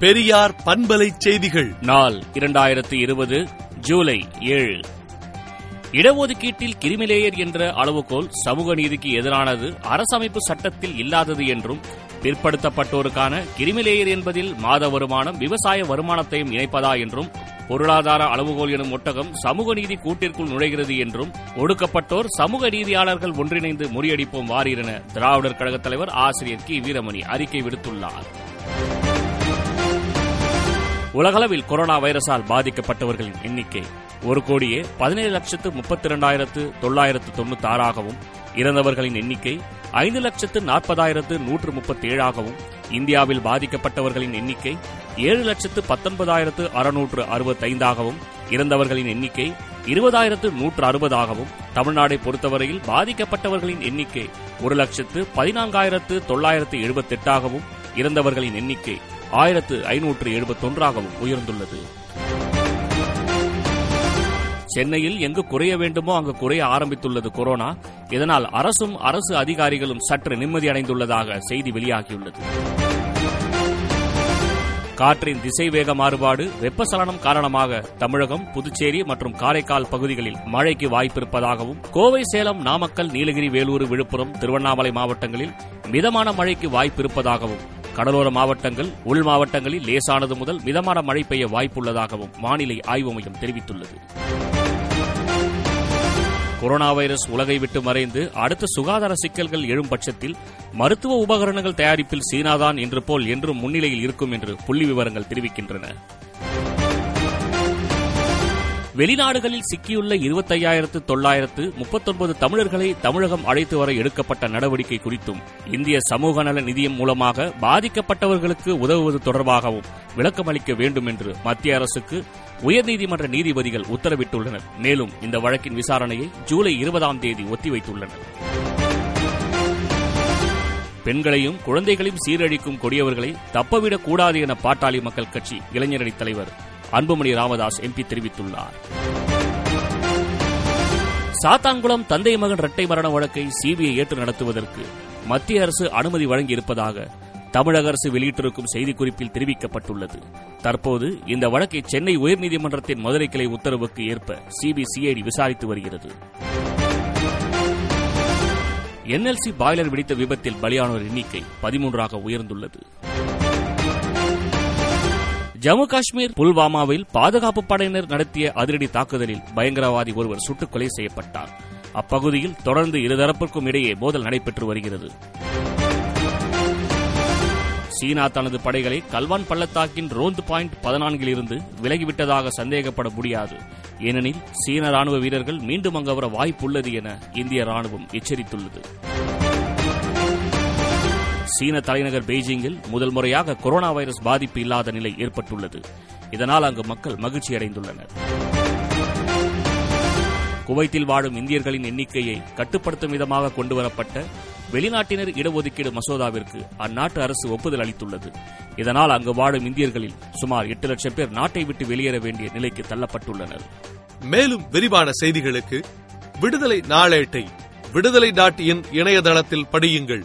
பெரியார் பண்பலை செய்திகள். நாள் இரண்டாயிரத்து இருபது ஜூலை ஏழு. இடஒதுக்கீட்டில் கிரிமிலேயர் என்ற அளவுகோல் சமூக நீதிக்கு எதிரானது அரசமைப்பு சட்டத்தில் இல்லாதது என்றும் பிற்படுத்தப்பட்டோருக்கான கிரிமிலேயர் என்பதில் மாத வருமானம் விவசாய வருமானத்தையும் இணைப்பதா என்றும் பொருளாதார அளவுகோல் எனும் ஒட்டகம் சமூக நீதி கூட்டிற்குள் நுழைகிறது என்றும் ஒடுக்கப்பட்டோர் சமூக நீதியாளர்கள் ஒன்றிணைந்து முறியடிப்போம் வாரீரென திராவிடர் கழகத் தலைவர் ஆசிரியர் கி. வீரமணி அறிக்கை விடுத்துள்ளார். உலகளவில் கொரோனா வைரஸால் பாதிக்கப்பட்டவர்களின் எண்ணிக்கை ஒரு கோடியே பதினேழு லட்சத்து முப்பத்தி இரண்டாயிரத்து தொள்ளாயிரத்து தொண்ணூத்தி ஆறாகவும் இறந்தவர்களின் எண்ணிக்கை ஐந்து லட்சத்து நாற்பதாயிரத்து நூற்று முப்பத்தி ஏழாகவும் இந்தியாவில் பாதிக்கப்பட்டவர்களின் எண்ணிக்கை ஏழு லட்சத்து பத்தொன்பதாயிரத்து அறுநூற்று அறுபத்தைந்தாகவும் இறந்தவர்களின் எண்ணிக்கை இருபதாயிரத்து நூற்று அறுபதாகவும் தமிழ்நாடை பொறுத்தவரையில் பாதிக்கப்பட்டவர்களின் எண்ணிக்கை ஒரு லட்சத்து பதினான்காயிரத்து தொள்ளாயிரத்து எழுபத்தெட்டாகவும் இறந்தவர்களின் எண்ணிக்கை ஆயிரத்து ஐநூற்று எழுபத்தொன்றாகவும் உயர்ந்துள்ளது. சென்னையில் எங்கு குறைய வேண்டுமோ அங்கு குறைய ஆரம்பித்துள்ளது கொரோனா. இதனால் அரசும் அரசு அதிகாரிகளும் சற்று நிம்மதியடைந்துள்ளதாக செய்தி வெளியாகியுள்ளது. காற்றின் திசைவேக மாறுபாடு வெப்பசலனம் காரணமாக தமிழகம் புதுச்சேரி மற்றும் காரைக்கால் பகுதிகளில் மழைக்கு வாய்ப்பிருப்பதாகவும் கோவை சேலம் நாமக்கல் நீலகிரி வேலூர் விழுப்புரம் திருவண்ணாமலை மாவட்டங்களில் மிதமான மழைக்கு வாய்ப்பிருப்பதாகவும் கடலோர மாவட்டங்கள் உள் மாவட்டங்களில் லேசானது முதல் மிதமான மழை பெய்ய வாய்ப்புள்ளதாகவும் வானிலை ஆய்வு மையம் தெரிவித்துள்ளது. கொரோனா வைரஸ் உலகை விட்டு மறைந்து அடுத்த சுகாதார சிக்கல்கள் எழும் பட்சத்தில் மருத்துவ உபகரணங்கள் தயாரிப்பில் சீனாதான் என்று போல் என்றும் முன்னிலையில் இருக்கும் என்று புள்ளி விவரங்கள் தெரிவிக்கின்றன. வெளிநாடுகளில் சிக்கியுள்ள இருபத்தையாயிரத்து தொள்ளாயிரத்து முப்பத்தொன்பது தமிழர்களை தமிழகம் அழைத்து வர எடுக்கப்பட்ட நடவடிக்கை குறித்தும் இந்திய சமூக நல நிதியம் மூலமாக பாதிக்கப்பட்டவர்களுக்கு உதவுவது தொடர்பாகவும் விளக்கமளிக்க வேண்டும் என்று மத்திய அரசுக்கு உயர்நீதிமன்ற நீதிபதிகள் உத்தரவிட்டுள்ளனர். மேலும் இந்த வழக்கின் விசாரணையை ஜூலை இருபதாம் தேதி ஒத்திவைத்துள்ளனர். பெண்களையும் குழந்தைகளையும் சீரழிக்கும் கொடியவர்களை தப்பவிடக் கூடாது என பாட்டாளி மக்கள் கட்சி இளைஞரணி தலைவர் அன்புமணி ராமதாஸ் எம்பி தெரிவித்துள்ளார். சாத்தான்குளம் தந்தை மகன் இரட்டை மரண வழக்கை சிபிஐ ஏற்று நடத்துவதற்கு மத்திய அரசு அனுமதி வழங்கியிருப்பதாக தமிழக அரசு வெளியிட்டிருக்கும் செய்திக்குறிப்பில் தெரிவிக்கப்பட்டுள்ளது. தற்போது இந்த வழக்கை சென்னை உயர்நீதிமன்றத்தின் மதுரை கிளை உத்தரவுக்கு ஏற்ப சிபிசிஐடி விசாரித்து வருகிறது. என்எல்சி பாய்லர் வெடித்த விபத்தில் பலியானோர் எண்ணிக்கை பதிமூன்றாக உயர்ந்துள்ளது. ஜம்மு காஷ்மீர் புல்வாமாவில் பாதுகாப்பு படையினர் நடத்திய அதிரடி தாக்குதலில் பயங்கரவாதி ஒருவர் சுட்டுக் கொலை செய்யப்பட்டார். அப்பகுதியில் தொடர்ந்து இருதரப்பிற்கும் இடையே மோதல் நடைபெற்று வருகிறது. சீனா தனது படைகளை கல்வான் பள்ளத்தாக்கின் ரோந்து பாயிண்ட் பதினான்கில் இருந்து விலகிவிட்டதாக சந்தேகப்பட முடியாது. ஏனெனில் சீன ராணுவ வீரர்கள் மீண்டும் அங்கு வர வாய்ப்புள்ளது என இந்திய ராணுவம் எச்சரித்துள்ளது. சீன தலைநகர் பெய்ஜிங்கில் முதல் முறையாக கொரோனா வைரஸ் பாதிப்பு இல்லாத நிலை ஏற்பட்டுள்ளது. இதனால் அங்கு மக்கள் மகிழ்ச்சி அடைந்துள்ளனர். குவைத்தில் வாழும் இந்தியர்களின் எண்ணிக்கையை கட்டுப்படுத்தும் விதமாக கொண்டுவரப்பட்ட வெளிநாட்டினர் இடஒதுக்கீடு மசோதாவிற்கு அந்நாட்டு அரசு ஒப்புதல் அளித்துள்ளது. இதனால் அங்கு வாழும் இந்தியர்களில் சுமார் எட்டு லட்சம் பேர் நாட்டை விட்டு வெளியேற வேண்டிய நிலைக்கு தள்ளப்பட்டுள்ளனர். மேலும் விரிவான செய்திகளுக்கு விடுதலை நாளேட்டை விடுதலை டாட் இன் இணையதளத்தில் படியுங்கள்.